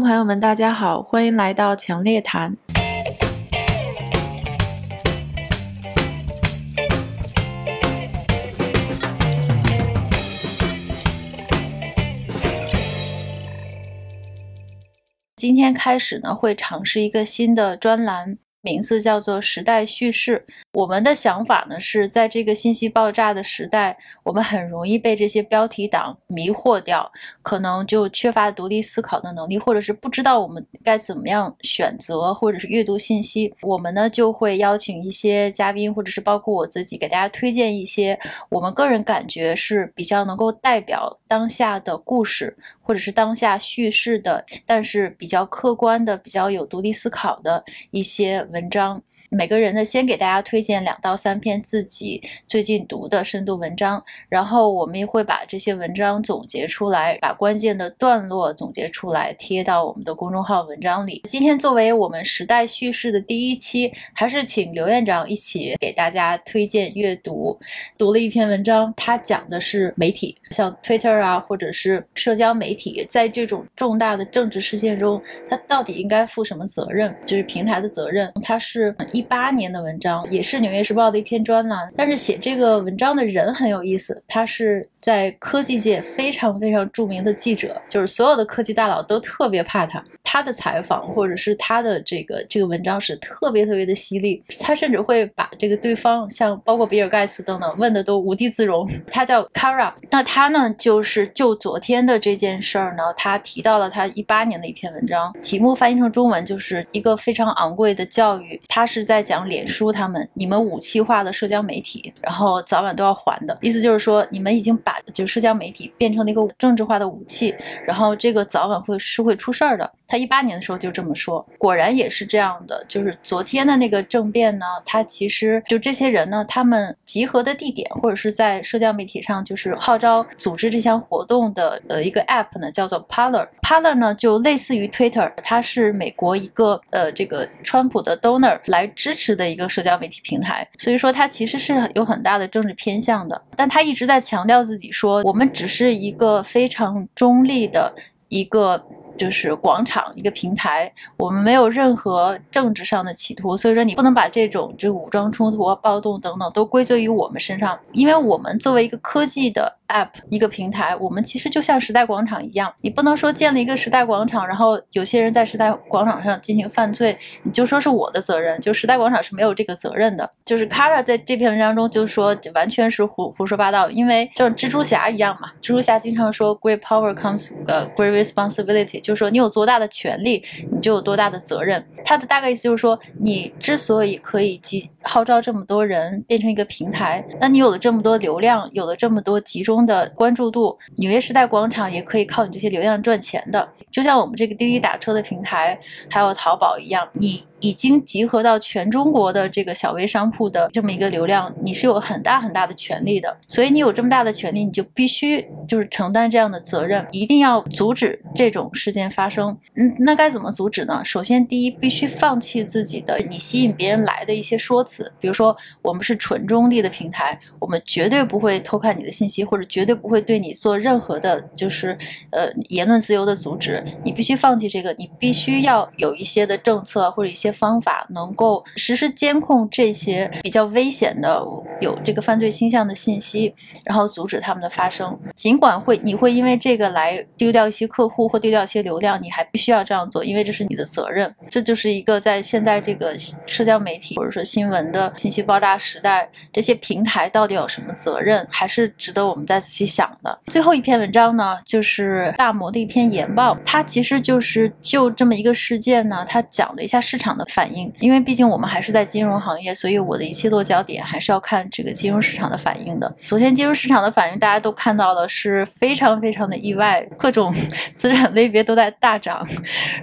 朋友们，大家好，欢迎来到强烈谈。今天开始呢，会尝试一个新的专栏。名字叫做时代叙事。我们的想法呢，是在这个信息爆炸的时代，我们很容易被这些标题党迷惑掉，可能就缺乏独立思考的能力，或者是不知道我们该怎么样选择，或者是阅读信息。我们呢就会邀请一些嘉宾，或者是包括我自己，给大家推荐一些我们个人感觉是比较能够代表当下的故事，或者是当下叙事的，但是比较客观的、比较有独立思考的一些。文章。每个人呢，先给大家推荐两到三篇自己最近读的深度文章，然后我们也会把这些文章总结出来，把关键的段落总结出来，贴到我们的公众号文章里。今天作为我们时代叙事的第一期，还是请刘院长一起给大家推荐阅读。读了一篇文章，他讲的是媒体，像 Twitter 啊，或者是社交媒体，在这种重大的政治事件中，它到底应该负什么责任？就是平台的责任。它是一。一八年的文章，也是《纽约时报》的一篇专栏，但是写这个文章的人很有意思，他是。在科技界非常非常著名的记者，就是所有的科技大佬都特别怕他。他的采访或者是他的这个这个文章是特别特别的犀利，他甚至会把这个对方，像包括比尔盖茨等等，问的都无地自容。他叫 Kara，那他呢就是就昨天的这件事儿呢，他提到了他一八年的一篇文章，题目翻译成中文就是一个非常昂贵的教育。他是在讲脸书他们，你们武器化的社交媒体，然后早晚都要还的意思就是说，你们已经把。把就社交媒体变成了一个政治化的武器，然后这个早晚会是会出事儿的。他一八年的时候就这么说，果然也是这样的。就是昨天的那个政变呢，他其实就这些人呢，他们集合的地点或者是在社交媒体上，就是号召组织这项活动的呃一个 app 呢，叫做 Parler。Parler 呢就类似于 Twitter，它是美国一个呃这个川普的 donor 来支持的一个社交媒体平台，所以说它其实是有很大的政治偏向的。但他一直在强调自己你说，我们只是一个非常中立的一个。就是广场一个平台，我们没有任何政治上的企图，所以说你不能把这种就武装冲突啊、暴动等等都归罪于我们身上，因为我们作为一个科技的。App 一个平台，我们其实就像时代广场一样，你不能说建了一个时代广场，然后有些人在时代广场上进行犯罪，你就说是我的责任，就时代广场是没有这个责任的。就是 Kara 在这篇文章中就说，完全是胡胡说八道，因为就像蜘蛛侠一样嘛，蜘蛛侠经常说 great power comes 呃 great responsibility，就是说你有多大的权利，你就有多大的责任。他的大概意思就是说，你之所以可以集号召这么多人变成一个平台，那你有了这么多流量，有了这么多集中。的关注度，纽约时代广场也可以靠你这些流量赚钱的，就像我们这个滴滴打车的平台，还有淘宝一样，你。已经集合到全中国的这个小微商铺的这么一个流量，你是有很大很大的权利的。所以你有这么大的权利，你就必须就是承担这样的责任，一定要阻止这种事件发生。嗯，那该怎么阻止呢？首先，第一，必须放弃自己的你吸引别人来的一些说辞，比如说我们是纯中立的平台，我们绝对不会偷看你的信息，或者绝对不会对你做任何的，就是呃言论自由的阻止。你必须放弃这个，你必须要有一些的政策或者一些。方法能够实时监控这些比较危险的、有这个犯罪倾向的信息，然后阻止他们的发生。尽管会你会因为这个来丢掉一些客户或丢掉一些流量，你还必须要这样做，因为这是你的责任。这就是一个在现在这个社交媒体或者说新闻的信息爆炸时代，这些平台到底有什么责任，还是值得我们再仔细想的。最后一篇文章呢，就是大摩的一篇研报，它其实就是就这么一个事件呢，它讲了一下市场的。反应，因为毕竟我们还是在金融行业，所以我的一切落脚点还是要看这个金融市场的反应的。昨天金融市场的反应，大家都看到了，是非常非常的意外，各种 资产类别都在大涨，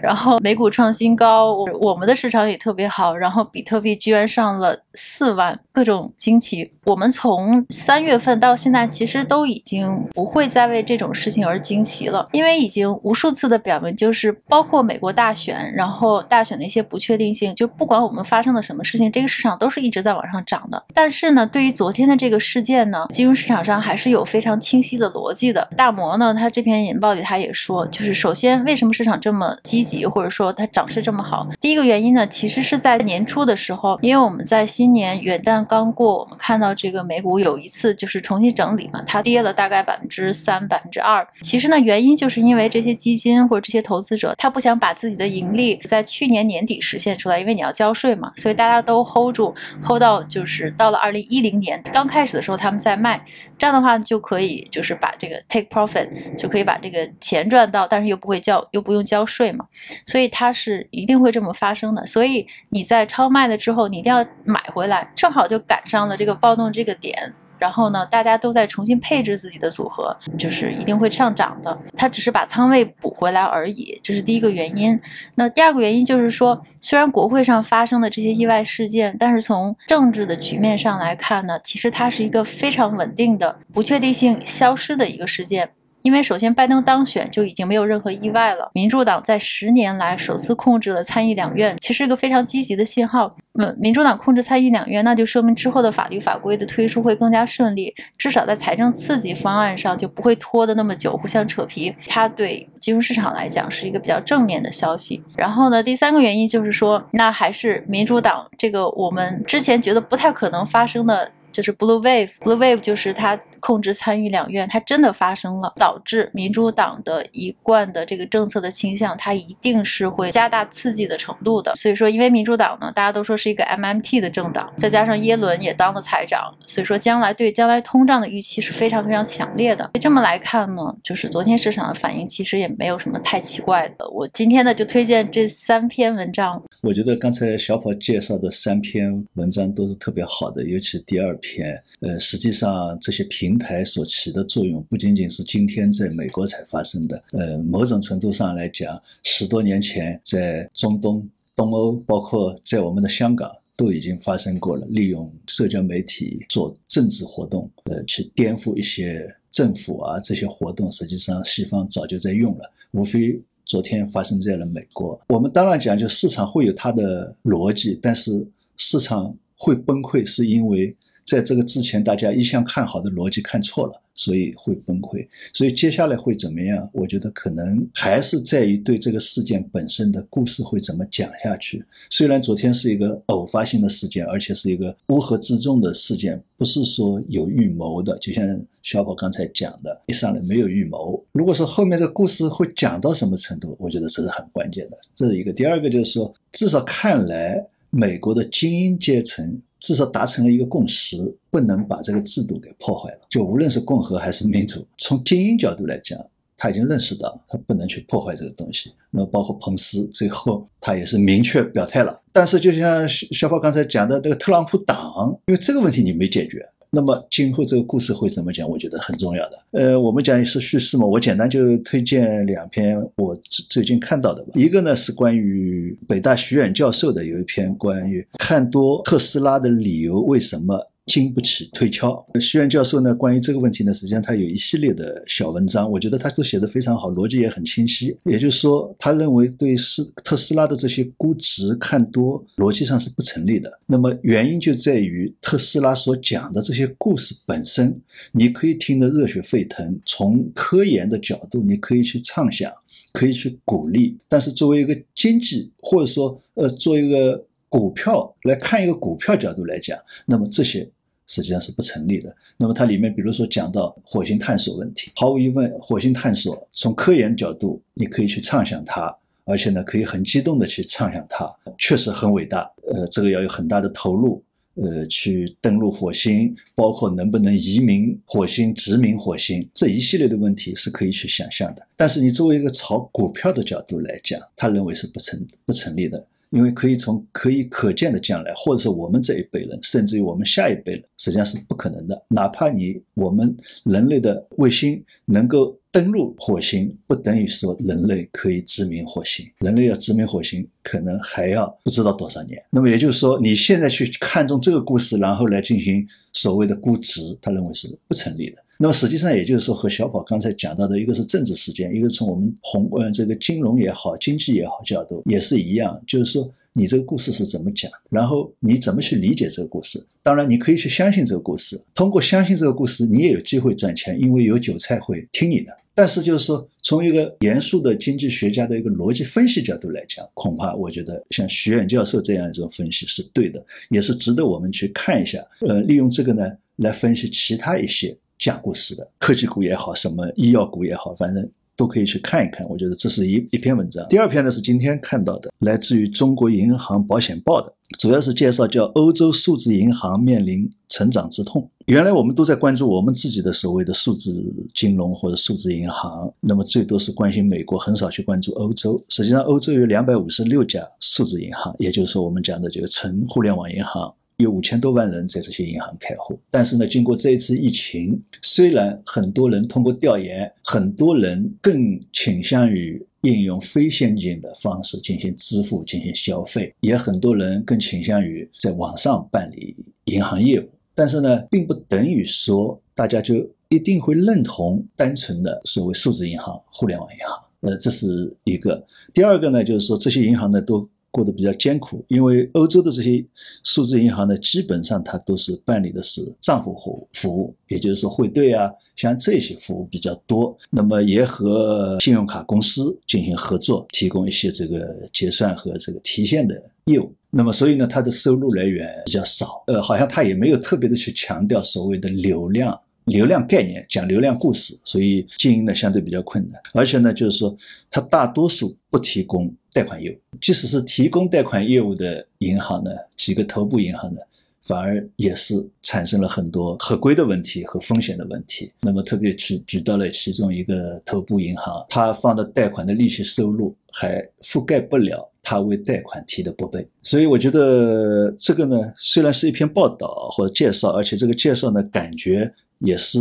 然后美股创新高，我们的市场也特别好，然后比特币居然上了四万，各种惊奇。我们从三月份到现在，其实都已经不会再为这种事情而惊奇了，因为已经无数次的表明，就是包括美国大选，然后大选的一些不确定。定性，就不管我们发生了什么事情，这个市场都是一直在往上涨的。但是呢，对于昨天的这个事件呢，金融市场上还是有非常清晰的逻辑的。大摩呢，他这篇引报里他也说，就是首先为什么市场这么积极，或者说它涨势这么好？第一个原因呢，其实是在年初的时候，因为我们在新年元旦刚过，我们看到这个美股有一次就是重新整理嘛，它跌了大概百分之三、百分之二。其实呢，原因就是因为这些基金或者这些投资者，他不想把自己的盈利在去年年底实现出来，因为你要交税嘛，所以大家都 hold 住，hold 到就是到了二零一零年刚开始的时候，他们在卖，这样的话就可以就是把这个 take profit 就可以把这个钱赚到，但是又不会交又不用交税嘛，所以它是一定会这么发生的。所以你在超卖了之后，你一定要买回来，正好就赶上了这个暴动这个点。然后呢，大家都在重新配置自己的组合，就是一定会上涨的。它只是把仓位补回来而已，这是第一个原因。那第二个原因就是说，虽然国会上发生的这些意外事件，但是从政治的局面上来看呢，其实它是一个非常稳定的、不确定性消失的一个事件。因为首先拜登当选就已经没有任何意外了，民主党在十年来首次控制了参议两院，其实是一个非常积极的信号。嗯，民主党控制参议两院，那就说明之后的法律法规的推出会更加顺利，至少在财政刺激方案上就不会拖得那么久，互相扯皮。它对金融市场来讲是一个比较正面的消息。然后呢，第三个原因就是说，那还是民主党这个我们之前觉得不太可能发生的。就是 blue wave，blue wave 就是它控制参与两院，它真的发生了，导致民主党的一贯的这个政策的倾向，它一定是会加大刺激的程度的。所以说，因为民主党呢，大家都说是一个 MMT 的政党，再加上耶伦也当了财长，所以说将来对将来通胀的预期是非常非常强烈的。这么来看呢，就是昨天市场的反应其实也没有什么太奇怪的。我今天呢就推荐这三篇文章。我觉得刚才小跑介绍的三篇文章都是特别好的，尤其第二篇。呃，实际上这些评台所起的作用不仅仅是今天在美国才发生的，呃，某种程度上来讲，十多年前在中东、东欧，包括在我们的香港都已经发生过了。利用社交媒体做政治活动，呃，去颠覆一些政府啊，这些活动实际上西方早就在用了，无非昨天发生在了美国。我们当然讲，就市场会有它的逻辑，但是市场会崩溃是因为。在这个之前，大家一向看好的逻辑看错了，所以会崩溃。所以接下来会怎么样？我觉得可能还是在于对这个事件本身的故事会怎么讲下去。虽然昨天是一个偶发性的事件，而且是一个乌合之众的事件，不是说有预谋的。就像小宝刚才讲的，一上来没有预谋。如果说后面这个故事会讲到什么程度，我觉得这是很关键的。这是一个。第二个就是说，至少看来美国的精英阶层。至少达成了一个共识，不能把这个制度给破坏了。就无论是共和还是民主，从精英角度来讲，他已经认识到他不能去破坏这个东西。那么包括彭斯，最后他也是明确表态了。但是就像小宝刚才讲的，这个特朗普党，因为这个问题你没解决。那么今后这个故事会怎么讲？我觉得很重要的。呃，我们讲是叙事嘛，我简单就推荐两篇我最近看到的吧。一个呢是关于北大徐远教授的，有一篇关于看多特斯拉的理由为什么。经不起推敲。徐元教授呢，关于这个问题呢，实际上他有一系列的小文章，我觉得他都写得非常好，逻辑也很清晰。也就是说，他认为对斯特斯拉的这些估值看多，逻辑上是不成立的。那么原因就在于特斯拉所讲的这些故事本身，你可以听得热血沸腾，从科研的角度，你可以去畅想，可以去鼓励。但是作为一个经济，或者说呃，做一个股票来看一个股票角度来讲，那么这些。实际上是不成立的。那么它里面，比如说讲到火星探索问题，毫无疑问，火星探索从科研角度，你可以去畅想它，而且呢，可以很激动的去畅想它，确实很伟大。呃，这个要有很大的投入，呃，去登陆火星，包括能不能移民火星、殖民火星这一系列的问题是可以去想象的。但是你作为一个炒股票的角度来讲，他认为是不成不成立的。因为可以从可以可见的将来，或者是我们这一辈人，甚至于我们下一辈人，实际上是不可能的。哪怕你我们人类的卫星能够登陆火星，不等于说人类可以殖民火星。人类要殖民火星，可能还要不知道多少年。那么也就是说，你现在去看中这个故事，然后来进行所谓的估值，他认为是不成立的。那么实际上也就是说，和小宝刚才讲到的一个是政治事件，一个从我们宏观这个金融也好、经济也好角度也是一样，就是说。你这个故事是怎么讲？然后你怎么去理解这个故事？当然，你可以去相信这个故事。通过相信这个故事，你也有机会赚钱，因为有韭菜会听你的。但是，就是说，从一个严肃的经济学家的一个逻辑分析角度来讲，恐怕我觉得像徐远教授这样一种分析是对的，也是值得我们去看一下。呃，利用这个呢来分析其他一些讲故事的科技股也好，什么医药股也好，反正。都可以去看一看，我觉得这是一一篇文章。第二篇呢是今天看到的，来自于中国银行保险报的，主要是介绍叫欧洲数字银行面临成长之痛。原来我们都在关注我们自己的所谓的数字金融或者数字银行，那么最多是关心美国，很少去关注欧洲。实际上，欧洲有两百五十六家数字银行，也就是我们讲的这个纯互联网银行。有五千多万人在这些银行开户，但是呢，经过这一次疫情，虽然很多人通过调研，很多人更倾向于应用非现金的方式进行支付、进行消费，也很多人更倾向于在网上办理银行业务。但是呢，并不等于说大家就一定会认同单纯的所谓数字银行、互联网银行。呃，这是一个。第二个呢，就是说这些银行呢都。过得比较艰苦，因为欧洲的这些数字银行呢，基本上它都是办理的是账户服服务，也就是说汇兑啊，像这些服务比较多。那么也和信用卡公司进行合作，提供一些这个结算和这个提现的业务。那么所以呢，它的收入来源比较少。呃，好像它也没有特别的去强调所谓的流量。流量概念讲流量故事，所以经营呢相对比较困难，而且呢，就是说它大多数不提供贷款业务，即使是提供贷款业务的银行呢，几个头部银行呢，反而也是产生了很多合规的问题和风险的问题。那么特别举举到了其中一个头部银行，它放的贷款的利息收入还覆盖不了它为贷款提的拨备，所以我觉得这个呢，虽然是一篇报道或者介绍，而且这个介绍呢，感觉。也是，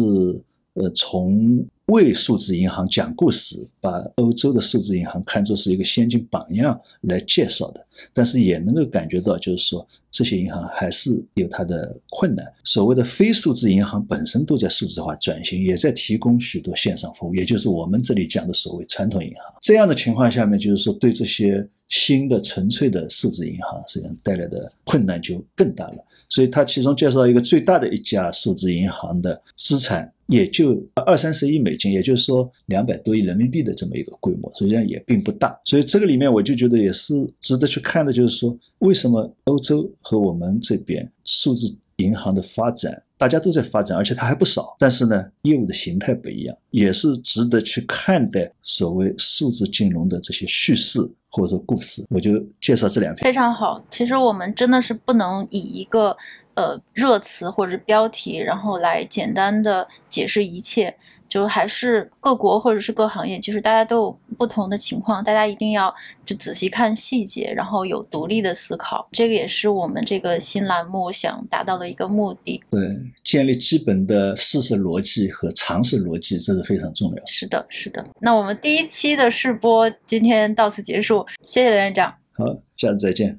呃，从为数字银行讲故事，把欧洲的数字银行看作是一个先进榜样来介绍的，但是也能够感觉到，就是说这些银行还是有它的困难。所谓的非数字银行本身都在数字化转型，也在提供许多线上服务，也就是我们这里讲的所谓传统银行。这样的情况下面，就是说对这些新的纯粹的数字银行实际上带来的困难就更大了。所以，他其中介绍一个最大的一家数字银行的资产也就二三十亿美金，也就是说两百多亿人民币的这么一个规模，实际上也并不大。所以这个里面我就觉得也是值得去看的，就是说为什么欧洲和我们这边数字银行的发展。大家都在发展，而且它还不少，但是呢，业务的形态不一样，也是值得去看待所谓数字金融的这些叙事或者故事。我就介绍这两篇，非常好。其实我们真的是不能以一个呃热词或者标题，然后来简单的解释一切。就还是各国或者是各行业，就是大家都有不同的情况，大家一定要就仔细看细节，然后有独立的思考。这个也是我们这个新栏目想达到的一个目的。对，建立基本的事实逻辑和常识逻辑，这是非常重要。是的，是的。那我们第一期的试播今天到此结束，谢谢刘院长。好，下次再见。